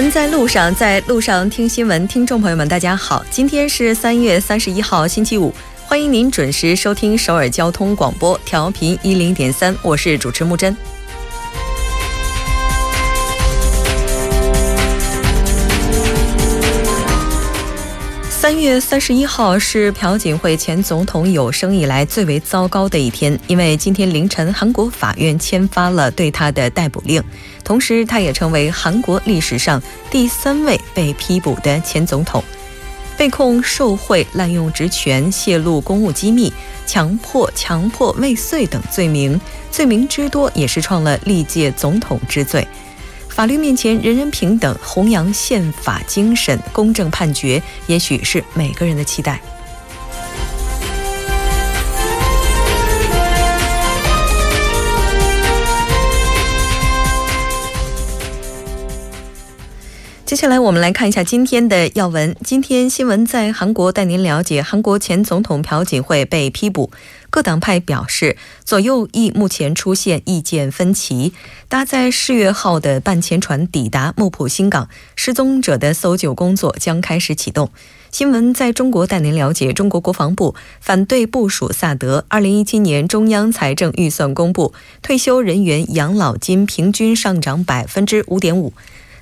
闻在路上，在路上听新闻，听众朋友们，大家好，今天是三月三十一号，星期五，欢迎您准时收听首尔交通广播，调频一零点三，我是主持木真。三月三十一号是朴槿惠前总统有生以来最为糟糕的一天，因为今天凌晨，韩国法院签发了对他的逮捕令，同时他也成为韩国历史上第三位被批捕的前总统，被控受贿、滥用职权、泄露公务机密、强迫、强迫未遂等罪名，罪名之多也是创了历届总统之最。法律面前人人平等，弘扬宪法精神，公正判决，也许是每个人的期待。接下来我们来看一下今天的要闻。今天新闻在韩国带您了解：韩国前总统朴槿惠被批捕，各党派表示左右翼目前出现意见分歧。搭载世越号的半潜船抵达木浦新港，失踪者的搜救工作将开始启动。新闻在中国带您了解：中国国防部反对部署萨德。二零一七年中央财政预算公布，退休人员养老金平均上涨百分之五点五。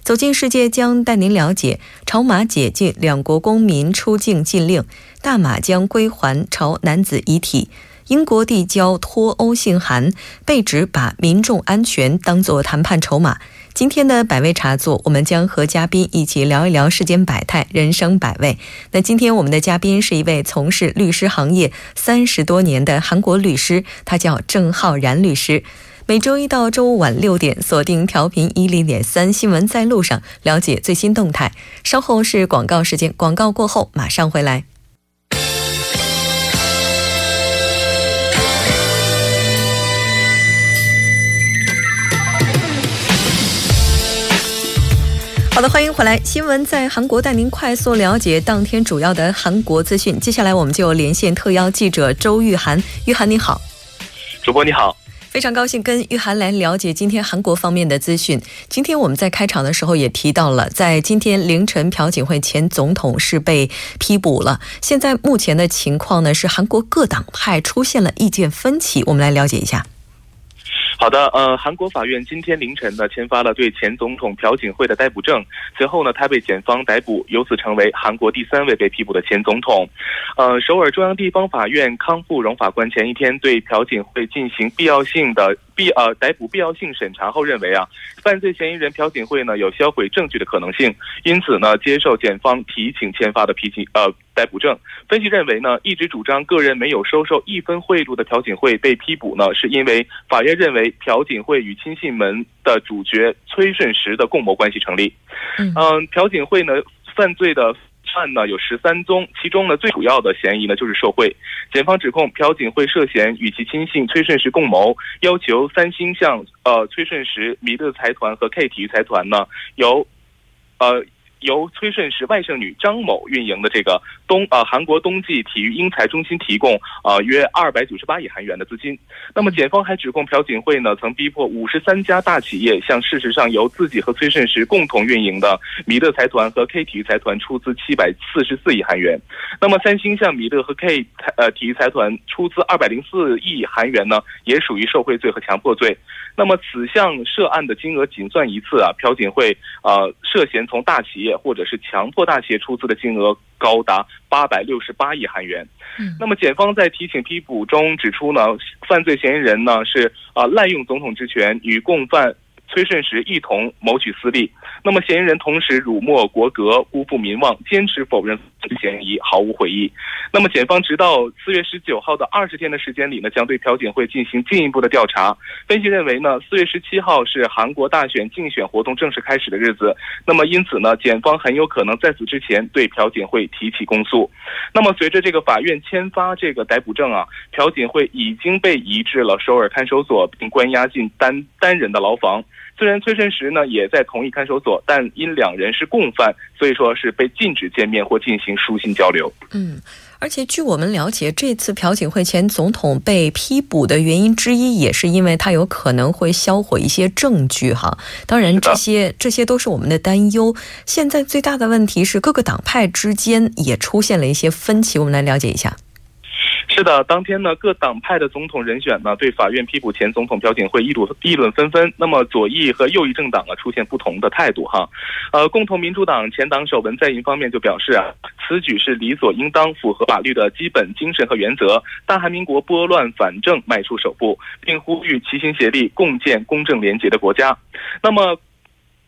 走进世界将带您了解：朝马解禁，两国公民出境禁令；大马将归还朝男子遗体；英国递交脱欧信函，被指把民众安全当作谈判筹码。今天的百味茶座，我们将和嘉宾一起聊一聊世间百态、人生百味。那今天我们的嘉宾是一位从事律师行业三十多年的韩国律师，他叫郑浩然律师。每周一到周五晚六点，锁定调频一零点三新闻在路上，了解最新动态。稍后是广告时间，广告过后马上回来。好的，欢迎回来。新闻在韩国带您快速了解当天主要的韩国资讯。接下来我们就连线特邀记者周玉涵。玉涵你好，主播你好。非常高兴跟玉涵来了解今天韩国方面的资讯。今天我们在开场的时候也提到了，在今天凌晨，朴槿惠前总统是被批捕了。现在目前的情况呢，是韩国各党派出现了意见分歧。我们来了解一下。好的，呃，韩国法院今天凌晨呢签发了对前总统朴槿惠的逮捕证，随后呢他被检方逮捕，由此成为韩国第三位被批捕的前总统。呃，首尔中央地方法院康富荣法官前一天对朴槿惠进行必要性的必呃逮捕必要性审查后认为啊，犯罪嫌疑人朴槿惠呢有销毁证据的可能性，因此呢接受检方提请签发的批请呃。逮捕证分析认为呢，一直主张个人没有收受一分贿赂的朴槿惠被批捕呢，是因为法院认为朴槿惠与亲信门的主角崔顺实的共谋关系成立。嗯，朴槿惠呢犯罪的案呢有十三宗，其中呢最主要的嫌疑呢就是受贿。检方指控朴槿惠涉嫌与其亲信崔顺实共谋，要求三星向呃崔顺实、米勒财团和 K 体育财团呢由呃。由崔顺实外甥女张某运营的这个冬呃韩国冬季体育英才中心提供呃约二百九十八亿韩元的资金。那么检方还指控朴槿惠呢曾逼迫五十三家大企业向事实上由自己和崔顺实共同运营的米勒财团和 K 体育财团出资七百四十四亿韩元。那么三星向米勒和 K 财呃体育财团出资二百零四亿韩元呢，也属于受贿罪和强迫罪。那么此项涉案的金额仅算一次啊，朴槿惠呃涉嫌从大企业或者是强迫大企业出资的金额高达八百六十八亿韩元。那么检方在提请批捕中指出呢，犯罪嫌疑人呢是啊滥用总统职权与共犯。崔顺实一同谋取私利，那么嫌疑人同时辱没国格、辜负民望，坚持否认嫌疑，毫无悔意。那么检方直到四月十九号的二十天的时间里呢，将对朴槿惠进行进一步的调查。分析认为呢，四月十七号是韩国大选竞选活动正式开始的日子，那么因此呢，检方很有可能在此之前对朴槿惠提起公诉。那么随着这个法院签发这个逮捕证啊，朴槿惠已经被移至了首尔看守所，并关押进单单人的牢房。虽然崔顺实呢也在同一看守所，但因两人是共犯，所以说是被禁止见面或进行书信交流。嗯。而且据我们了解，这次朴槿惠前总统被批捕的原因之一，也是因为他有可能会销毁一些证据哈。当然，这些这些都是我们的担忧。现在最大的问题是，各个党派之间也出现了一些分歧。我们来了解一下。是的，当天呢，各党派的总统人选呢，对法院批捕前总统朴槿惠议论议论纷纷。那么左翼和右翼政党啊，出现不同的态度哈。呃，共同民主党前党首文在寅方面就表示啊，此举是理所应当，符合法律的基本精神和原则。大韩民国拨乱反正迈出首步，并呼吁齐心协力，共建公正廉洁的国家。那么。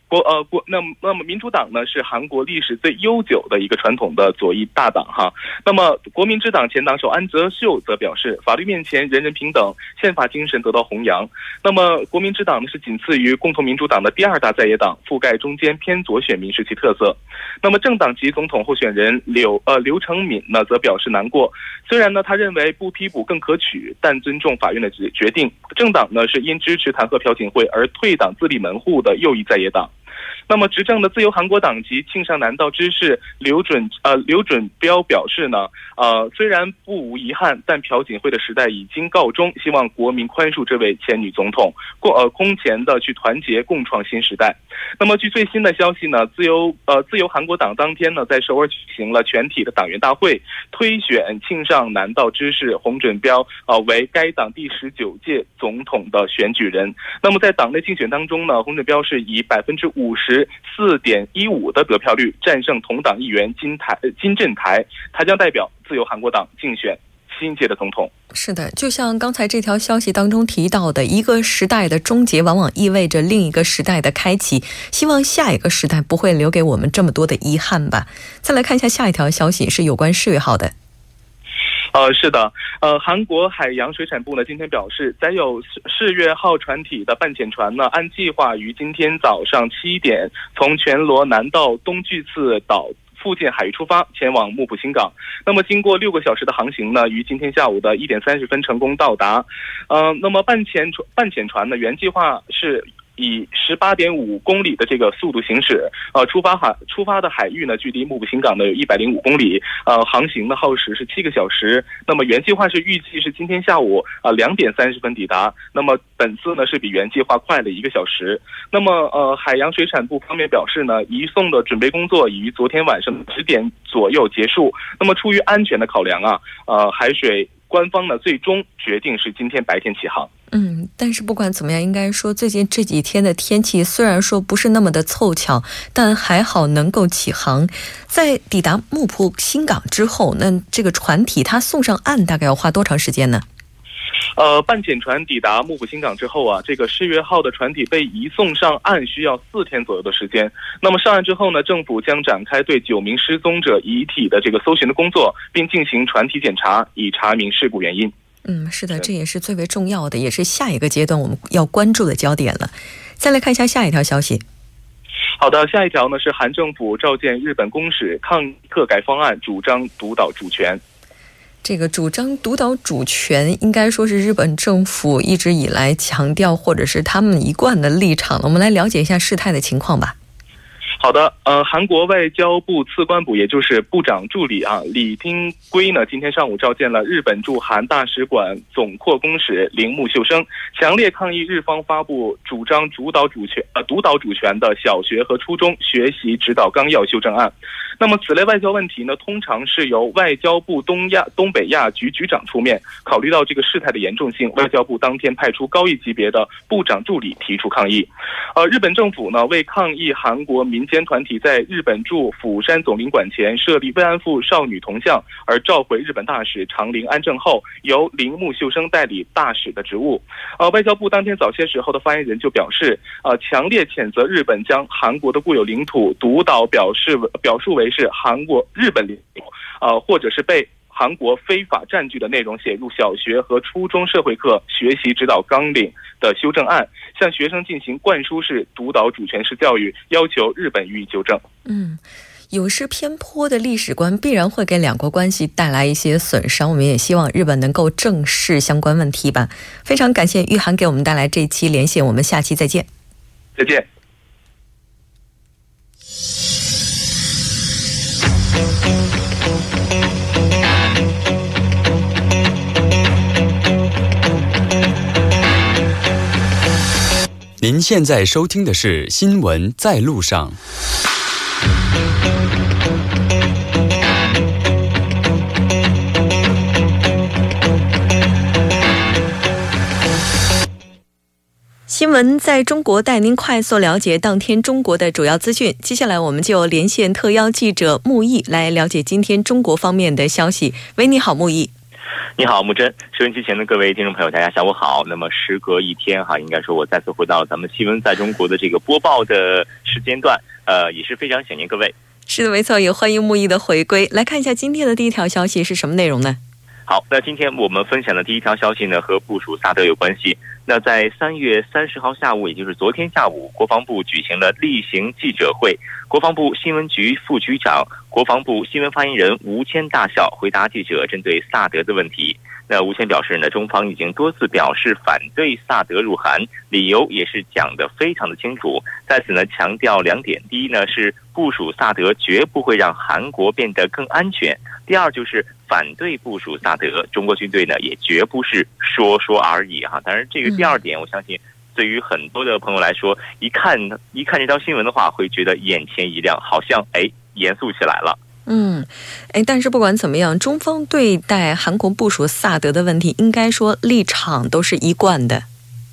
国呃国那那么民主党呢是韩国历史最悠久的一个传统的左翼大党哈。那么国民之党前党首安泽秀则表示，法律面前人人平等，宪法精神得到弘扬。那么国民之党呢是仅次于共同民主党的第二大在野党，覆盖中间偏左选民是其特色。那么政党及总统候选人柳呃刘成敏呢则表示难过，虽然呢他认为不批捕更可取，但尊重法院的决决定。政党呢是因支持弹劾朴槿惠而退党自立门户的右翼在野党。那么，执政的自由韩国党籍庆尚南道知事刘准呃刘准标表示呢，呃虽然不无遗憾，但朴槿惠的时代已经告终，希望国民宽恕这位前女总统，过呃空前的去团结共创新时代。那么，据最新的消息呢，自由呃自由韩国党当天呢在首尔举行了全体的党员大会，推选庆尚南道知事洪准标呃为该党第十九届总统的选举人。那么在党内竞选当中呢，洪准标是以百分之五十。四点一五的得票率战胜同党议员金台金振台，他将代表自由韩国党竞选新一届的总统。是的，就像刚才这条消息当中提到的，一个时代的终结往往意味着另一个时代的开启。希望下一个时代不会留给我们这么多的遗憾吧。再来看一下下一条消息，是有关世越号的。呃，是的，呃，韩国海洋水产部呢今天表示，载有世越号船体的半潜船呢，按计划于今天早上七点从全罗南道东巨次岛附近海域出发，前往木浦新港。那么，经过六个小时的航行呢，于今天下午的一点三十分成功到达。呃，那么半潜船半潜船呢，原计划是。以十八点五公里的这个速度行驶，呃，出发海出发的海域呢，距离木浦新港呢有一百零五公里，呃，航行的耗时是七个小时。那么原计划是预计是今天下午啊两点三十分抵达，那么本次呢是比原计划快了一个小时。那么呃，海洋水产部方面表示呢，移送的准备工作已于昨天晚上十点左右结束。那么出于安全的考量啊，呃，海水官方呢最终决定是今天白天起航。嗯，但是不管怎么样，应该说最近这几天的天气虽然说不是那么的凑巧，但还好能够起航。在抵达木浦新港之后，那这个船体它送上岸大概要花多长时间呢？呃，半潜船抵达木浦新港之后啊，这个世越号的船体被移送上岸需要四天左右的时间。那么上岸之后呢，政府将展开对九名失踪者遗体的这个搜寻的工作，并进行船体检查，以查明事故原因。嗯，是的，这也是最为重要的，也是下一个阶段我们要关注的焦点了。再来看一下下一条消息。好的，下一条呢是韩政府召见日本公使抗课改方案，主张独岛主权。这个主张独岛主权，应该说是日本政府一直以来强调，或者是他们一贯的立场了。我们来了解一下事态的情况吧。好的，呃，韩国外交部次官部，也就是部长助理啊，李丁圭呢，今天上午召见了日本驻韩大使馆总扩公使铃木秀生，强烈抗议日方发布主张主导主权呃独岛主权的小学和初中学习指导纲要修正案。那么此类外交问题呢，通常是由外交部东亚东北亚局局长出面。考虑到这个事态的严重性，外交部当天派出高一级别的部长助理提出抗议。呃，日本政府呢为抗议韩国民先团体在日本驻釜山总领馆前设立慰安妇少女铜像，而召回日本大使长林安正后，由铃木秀生代理大使的职务。呃，外交部当天早些时候的发言人就表示，呃，强烈谴责日本将韩国的固有领土独岛表示表述为。是韩国、日本领土，呃，或者是被韩国非法占据的内容写入小学和初中社会课学习指导纲领的修正案，向学生进行灌输式独导主权式教育，要求日本予以纠正。嗯，有失偏颇的历史观必然会给两国关系带来一些损伤，我们也希望日本能够正视相关问题吧。非常感谢玉涵给我们带来这一期连线，我们下期再见。再见。您现在收听的是《新闻在路上》。新闻在中国带您快速了解当天中国的主要资讯。接下来，我们就连线特邀记者木易来了解今天中国方面的消息。喂，你好，木易。你好，木真。收音机前的各位听众朋友，大家下午好。那么，时隔一天哈，应该说我再次回到咱们新闻在中国的这个播报的时间段，呃，也是非常想念各位。是的，没错，也欢迎木易的回归。来看一下今天的第一条消息是什么内容呢？好，那今天我们分享的第一条消息呢，和部署萨德有关系。那在三月三十号下午，也就是昨天下午，国防部举行了例行记者会，国防部新闻局副局长、国防部新闻发言人吴谦大校回答记者针对萨德的问题。那吴谦表示呢，中方已经多次表示反对萨德入韩，理由也是讲得非常的清楚，在此呢强调两点：第一呢是部署萨德绝不会让韩国变得更安全；第二就是。反对部署萨德，中国军队呢也绝不是说说而已哈。当然，这个第二点，我相信对于很多的朋友来说，一看一看这条新闻的话，会觉得眼前一亮，好像哎严肃起来了。嗯，哎，但是不管怎么样，中方对待韩国部署萨德的问题，应该说立场都是一贯的。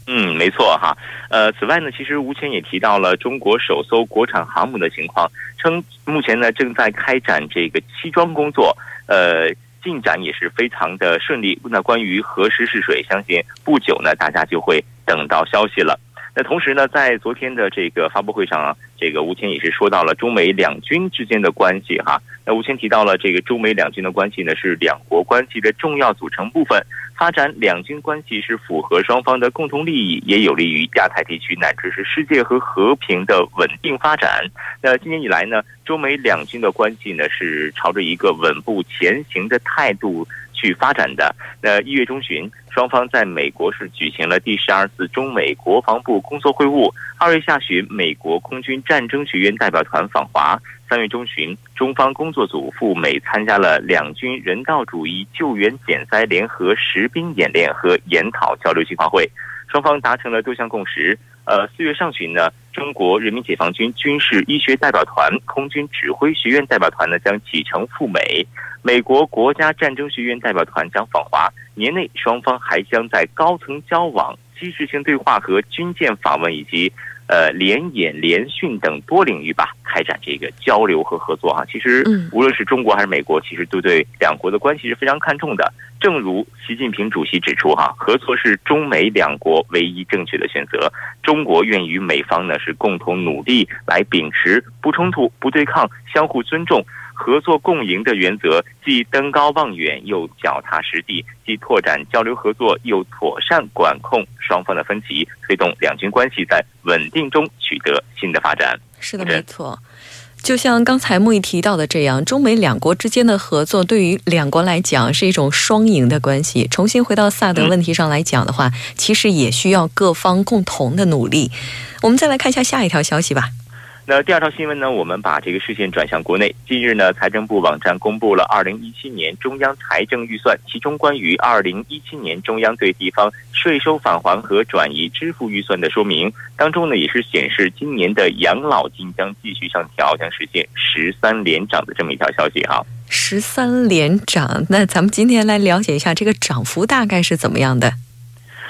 嗯，没错哈。呃，此外呢，其实吴谦也提到了中国首艘国产航母的情况，称目前呢正在开展这个漆装工作。呃。进展也是非常的顺利。那关于何时试水，相信不久呢，大家就会等到消息了。那同时呢，在昨天的这个发布会上啊，这个吴谦也是说到了中美两军之间的关系哈。那吴谦提到了这个中美两军的关系呢，是两国关系的重要组成部分。发展两军关系是符合双方的共同利益，也有利于亚太地区乃至是世界和和平的稳定发展。那今年以来呢，中美两军的关系呢是朝着一个稳步前行的态度。去发展的。那一月中旬，双方在美国是举行了第十二次中美国防部工作会晤。二月下旬，美国空军战争学院代表团访华。三月中旬，中方工作组赴美参加了两军人道主义救援减灾联合实兵演练和研讨交流计划会，双方达成了多项共识。呃，四月上旬呢，中国人民解放军军事医学代表团、空军指挥学院代表团呢将启程赴美。美国国家战争学院代表团将访华，年内双方还将在高层交往、机制性对话和军舰访问以及呃联演联训等多领域吧开展这个交流和合作哈。其实，无论是中国还是美国，其实都对两国的关系是非常看重的。正如习近平主席指出哈，合作是中美两国唯一正确的选择。中国愿与美方呢是共同努力来秉持不冲突、不对抗、相互尊重。合作共赢的原则，既登高望远，又脚踏实地；既拓展交流合作，又妥善管控双方的分歧，推动两军关系在稳定中取得新的发展。是的，没错。就像刚才木易提到的这样，中美两国之间的合作，对于两国来讲是一种双赢的关系。重新回到萨德问题上来讲的话，其实也需要各方共同的努力。我们再来看一下下一条消息吧。那第二条新闻呢？我们把这个视线转向国内。近日呢，财政部网站公布了二零一七年中央财政预算，其中关于二零一七年中央对地方税收返还和转移支付预算的说明当中呢，也是显示今年的养老金将继续上调，将实现十三连涨的这么一条消息哈。十三连涨，那咱们今天来了解一下这个涨幅大概是怎么样的？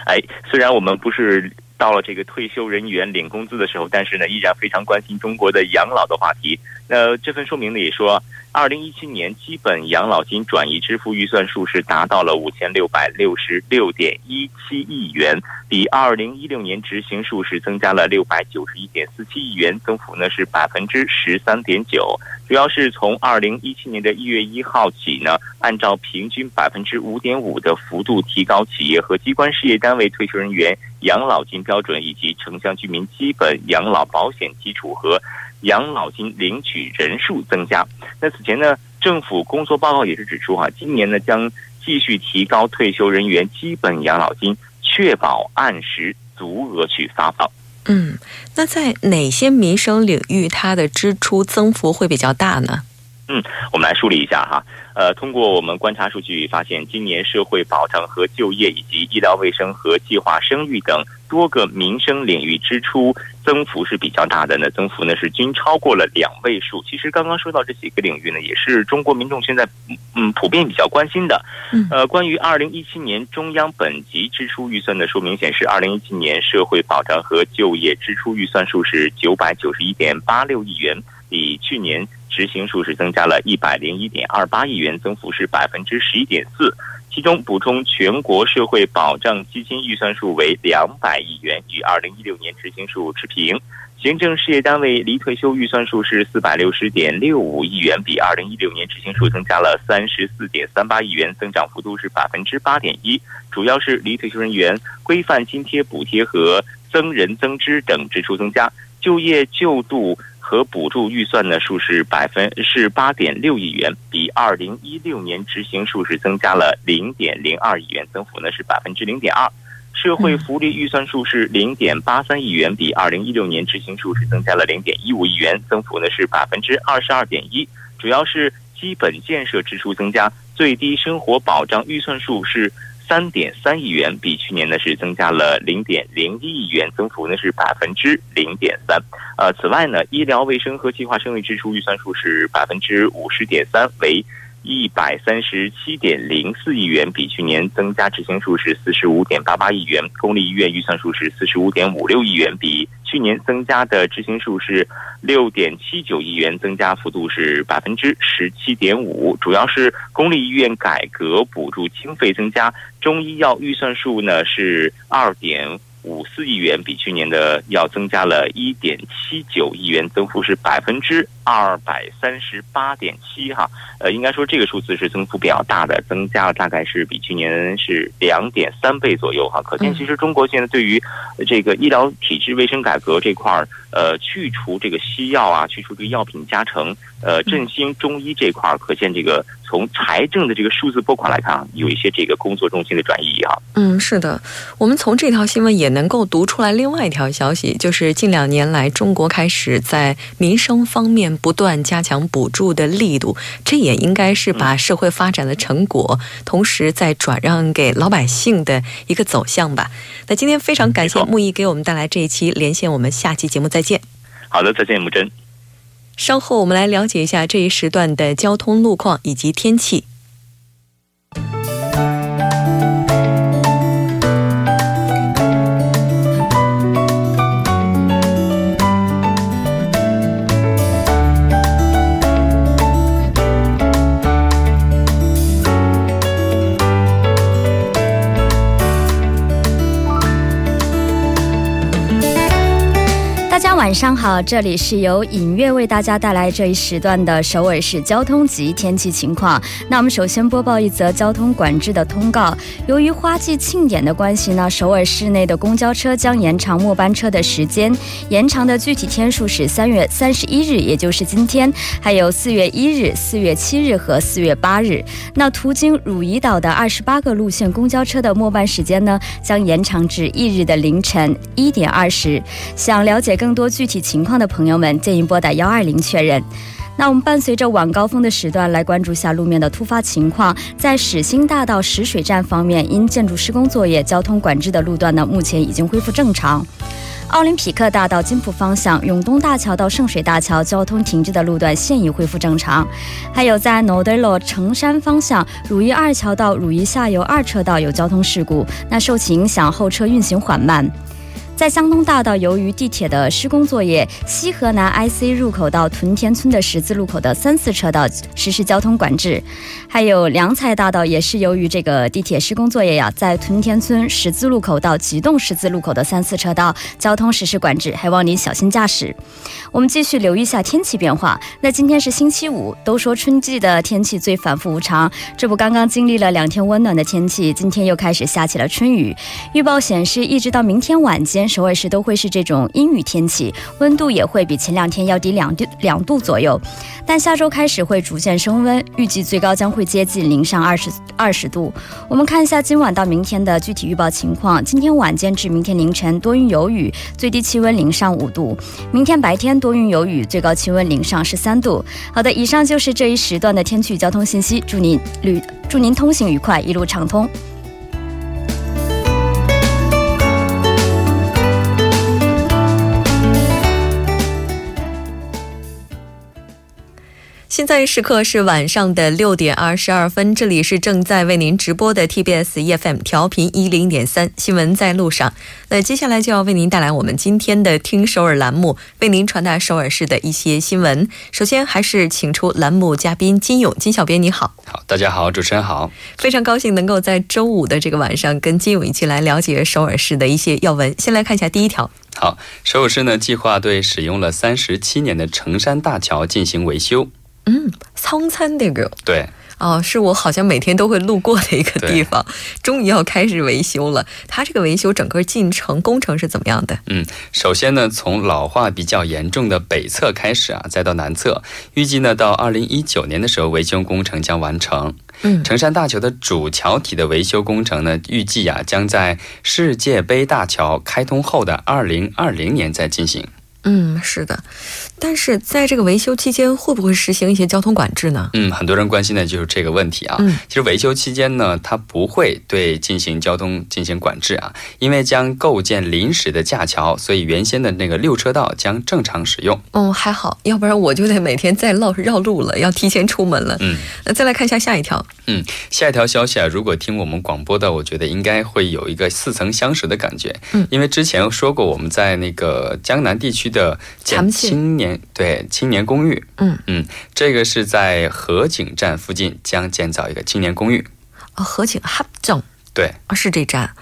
哎，虽然我们不是。到了这个退休人员领工资的时候，但是呢，依然非常关心中国的养老的话题。那这份说明呢也说，二零一七年基本养老金转移支付预算数是达到了五千六百六十六点一七亿元，比二零一六年执行数是增加了六百九十一点四七亿元，增幅呢是百分之十三点九。主要是从二零一七年的一月一号起呢，按照平均百分之五点五的幅度提高企业和机关事业单位退休人员养老金标准，以及城乡居民基本养老保险基础和。养老金领取人数增加。那此前呢，政府工作报告也是指出，哈，今年呢将继续提高退休人员基本养老金，确保按时足额去发放。嗯，那在哪些民生领域，它的支出增幅会比较大呢？嗯，我们来梳理一下哈。呃，通过我们观察数据发现，今年社会保障和就业以及医疗卫生和计划生育等多个民生领域支出增幅是比较大的。呢增幅呢是均超过了两位数。其实刚刚说到这几个领域呢，也是中国民众现在嗯普遍比较关心的。呃，关于二零一七年中央本级支出预算的说明显示，二零一七年社会保障和就业支出预算数是九百九十一点八六亿元，比去年。执行数是增加了一百零一点二八亿元，增幅是百分之十一点四。其中补充全国社会保障基金预算数为两百亿元，与二零一六年执行数持平。行政事业单位离退休预算数是四百六十点六五亿元，比二零一六年执行数增加了三十四点三八亿元，增长幅度是百分之八点一。主要是离退休人员规范津贴补贴和增人增支等支出增加，就业救度。和补助预算呢数是百分是八点六亿元，比二零一六年执行数是增加了零点零二亿元，增幅呢是百分之零点二。社会福利预算数是零点八三亿元，比二零一六年执行数是增加了零点一五亿元，增幅呢是百分之二十二点一。主要是基本建设支出增加，最低生活保障预算数是。三点三亿元，比去年呢是增加了零点零一亿元，增幅呢是百分之零点三。呃，此外呢，医疗卫生和计划生育支出预算数是百分之五十点三，为一百三十七点零四亿元，比去年增加执行数是四十五点八八亿元。公立医院预算数是四十五点五六亿元，比。去年增加的执行数是六点七九亿元，增加幅度是百分之十七点五，主要是公立医院改革补助经费增加，中医药预算数呢是二点。五四亿元比去年的要增加了一点七九亿元，增幅是百分之二百三十八点七哈。呃，应该说这个数字是增幅比较大的，增加了大概是比去年是两点三倍左右哈。可见其实中国现在对于这个医疗体制卫生改革这块儿，呃，去除这个西药啊，去除这个药品加成，呃，振兴中医这块儿，可见这个。从财政的这个数字拨款来看啊，有一些这个工作重心的转移啊。嗯，是的，我们从这条新闻也能够读出来另外一条消息，就是近两年来中国开始在民生方面不断加强补助的力度，这也应该是把社会发展的成果，同时再转让给老百姓的一个走向吧。那今天非常感谢木易给我们带来这一期连线，我们下期节目再见。好的，再见，木真。稍后我们来了解一下这一时段的交通路况以及天气。晚上好，这里是由影月为大家带来这一时段的首尔市交通及天气情况。那我们首先播报一则交通管制的通告：由于花季庆典的关系呢，首尔市内的公交车将延长末班车的时间，延长的具体天数是三月三十一日，也就是今天，还有四月一日、四月七日和四月八日。那途经汝矣岛的二十八个路线公交车的末班时间呢，将延长至翌日的凌晨一点二十。想了解更多。具体情况的朋友们建议拨打幺二零确认。那我们伴随着晚高峰的时段来关注一下路面的突发情况。在始兴大道石水站方面，因建筑施工作业，交通管制的路段呢，目前已经恢复正常。奥林匹克大道金浦方向永东大桥到圣水大桥交通停滞的路段现已恢复正常。还有在 n o d e l o 城山方向汝矣二桥到汝矣下游二车道有交通事故，那受其影响，后车运行缓慢。在江东大道，由于地铁的施工作业，西河南 IC 入口到屯田村的十字路口的三四车道实施交通管制。还有良才大道也是由于这个地铁施工作业呀，在屯田村十字路口到吉洞十字路口的三四车道交通实施管制，还望您小心驾驶。我们继续留意一下天气变化。那今天是星期五，都说春季的天气最反复无常，这不刚刚经历了两天温暖的天气，今天又开始下起了春雨。预报显示，一直到明天晚间。天首尔市都会是这种阴雨天气，温度也会比前两天要低两度两度左右。但下周开始会逐渐升温，预计最高将会接近零上二十二十度。我们看一下今晚到明天的具体预报情况：今天晚间至明天凌晨多云有雨，最低气温零上五度；明天白天多云有雨，最高气温零上十三度。好的，以上就是这一时段的天气交通信息，祝您旅祝您通行愉快，一路畅通。现在时刻是晚上的六点二十二分，这里是正在为您直播的 TBS EFM 调频一零点三新闻在路上。那接下来就要为您带来我们今天的听首尔栏目，为您传达首尔市的一些新闻。首先还是请出栏目嘉宾金勇金小编，你好。好，大家好，主持人好，非常高兴能够在周五的这个晚上跟金勇一起来了解首尔市的一些要闻。先来看一下第一条。好，首尔市呢计划对使用了三十七年的成山大桥进行维修。嗯，苍餐那个对哦，是我好像每天都会路过的一个地方，终于要开始维修了。它这个维修整个进程工程是怎么样的？嗯，首先呢，从老化比较严重的北侧开始啊，再到南侧，预计呢到二零一九年的时候维修工程将完成。嗯，城山大桥的主桥体的维修工程呢，预计啊将在世界杯大桥开通后的二零二零年再进行。嗯，是的，但是在这个维修期间，会不会实行一些交通管制呢？嗯，很多人关心的就是这个问题啊。嗯，其实维修期间呢，它不会对进行交通进行管制啊，因为将构建临时的架桥，所以原先的那个六车道将正常使用。嗯，还好，要不然我就得每天再绕绕路了，要提前出门了。嗯，那再来看一下下一条。嗯，下一条消息啊，如果听我们广播的，我觉得应该会有一个似曾相识的感觉。嗯，因为之前说过我们在那个江南地区。的减青年对青年公寓，嗯嗯，这个是在河景站附近将建造一个青年公寓。啊，河景哈正对啊，是这站。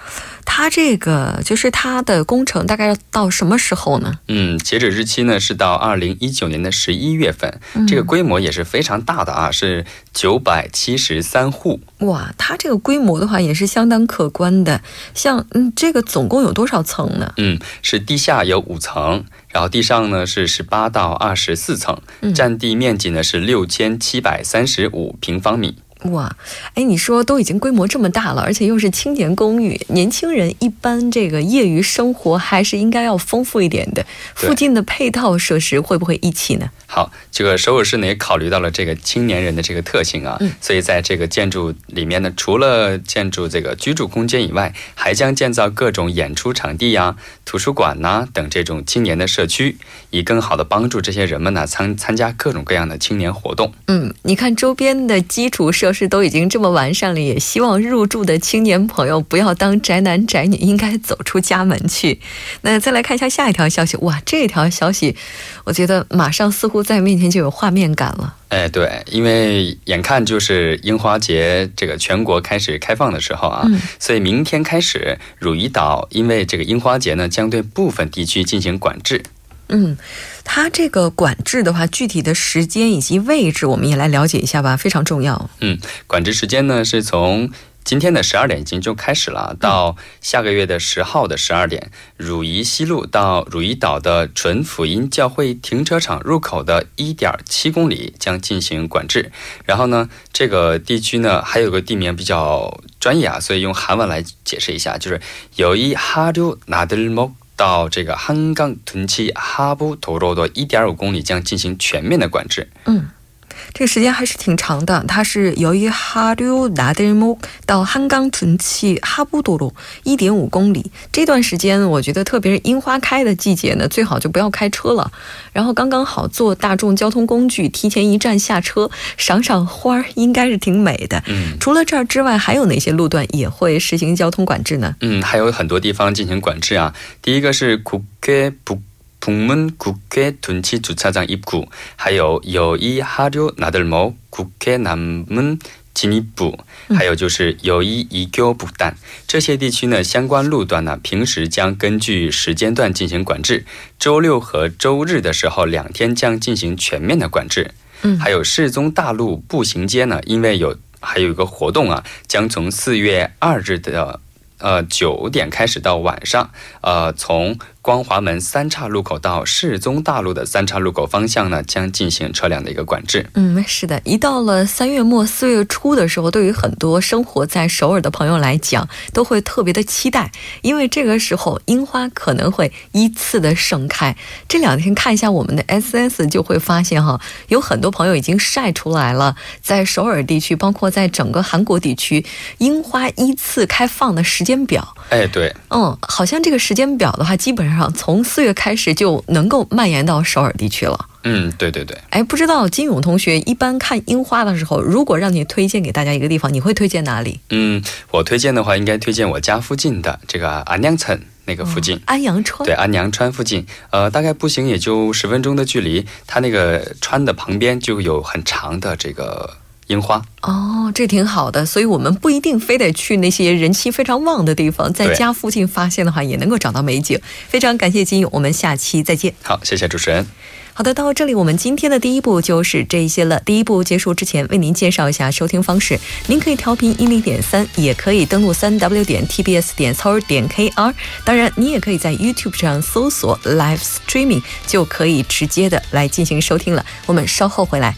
它这个就是它的工程大概要到什么时候呢？嗯，截止日期呢是到二零一九年的十一月份。这个规模也是非常大的啊，是九百七十三户。哇，它这个规模的话也是相当可观的。像嗯，这个总共有多少层呢？嗯，是地下有五层，然后地上呢是十八到二十四层，占地面积呢是六千七百三十五平方米。哇，哎，你说都已经规模这么大了，而且又是青年公寓，年轻人一般这个业余生活还是应该要丰富一点的。附近的配套设施会不会一起呢？好，这个首尔市呢也考虑到了这个青年人的这个特性啊，所以在这个建筑里面呢，除了建筑这个居住空间以外，还将建造各种演出场地呀、图书馆呐等这种青年的社区，以更好的帮助这些人们呢参参加各种各样的青年活动。嗯，你看周边的基础设是都已经这么完善了，也希望入住的青年朋友不要当宅男宅女，应该走出家门去。那再来看一下下一条消息，哇，这条消息，我觉得马上似乎在面前就有画面感了。哎，对，因为眼看就是樱花节这个全国开始开放的时候啊，所以明天开始，汝矣岛因为这个樱花节呢，将对部分地区进行管制。嗯，它这个管制的话，具体的时间以及位置，我们也来了解一下吧，非常重要。嗯，管制时间呢是从今天的十二点已经就开始了，到下个月的十号的十二点，汝矣西路到汝矣岛的纯福音教会停车场入口的一点七公里将进行管制。然后呢，这个地区呢还有个地名比较专业啊，所以用韩文来解释一下，就是有一哈류나들 목。 到这个汉江屯区哈布图罗的一点五公里将进行全面的管制。嗯。这个时间还是挺长的，它是由于哈溜达德木到汉冈屯气哈布多路一点五公里这段时间，我觉得特别是樱花开的季节呢，最好就不要开车了。然后刚刚好坐大众交通工具，提前一站下车，赏赏花儿，应该是挺美的。嗯，除了这儿之外，还有哪些路段也会实行交通管制呢？嗯，还有很多地方进行管制啊。第一个是库克布。 북문국회둔치주차장입구还有友谊하류나들목국회남문진입부还有就是友谊이교북단这些地区呢，相关路段呢，平时将根据时间段进行管制。周六和周日的时候，两天将进行全面的管制。嗯，还有世宗大路步行街呢，因为有还有一个活动啊，将从四月二日的。 呃九点开始到晚上，呃从。光华门三岔路口到世宗大路的三岔路口方向呢，将进行车辆的一个管制。嗯，是的，一到了三月末四月初的时候，对于很多生活在首尔的朋友来讲，都会特别的期待，因为这个时候樱花可能会依次的盛开。这两天看一下我们的 S S，就会发现哈，有很多朋友已经晒出来了，在首尔地区，包括在整个韩国地区，樱花依次开放的时间表。哎，对，嗯，好像这个时间表的话，基本上。从四月开始就能够蔓延到首尔地区了。嗯，对对对。哎，不知道金勇同学一般看樱花的时候，如果让你推荐给大家一个地方，你会推荐哪里？嗯，我推荐的话，应该推荐我家附近的这个安阳村那个附近。安阳川。对，安阳川附近，呃，大概步行也就十分钟的距离。它那个川的旁边就有很长的这个。樱花哦，这挺好的，所以我们不一定非得去那些人气非常旺的地方，在家附近发现的话，也能够找到美景。非常感谢金勇，我们下期再见。好，谢谢主持人。好的，到这里我们今天的第一步就是这些了。第一步结束之前，为您介绍一下收听方式。您可以调频一零点三，也可以登录三 w 点 tbs 点 c o 点 kr。当然，你也可以在 YouTube 上搜索 Live Streaming，就可以直接的来进行收听了。我们稍后回来。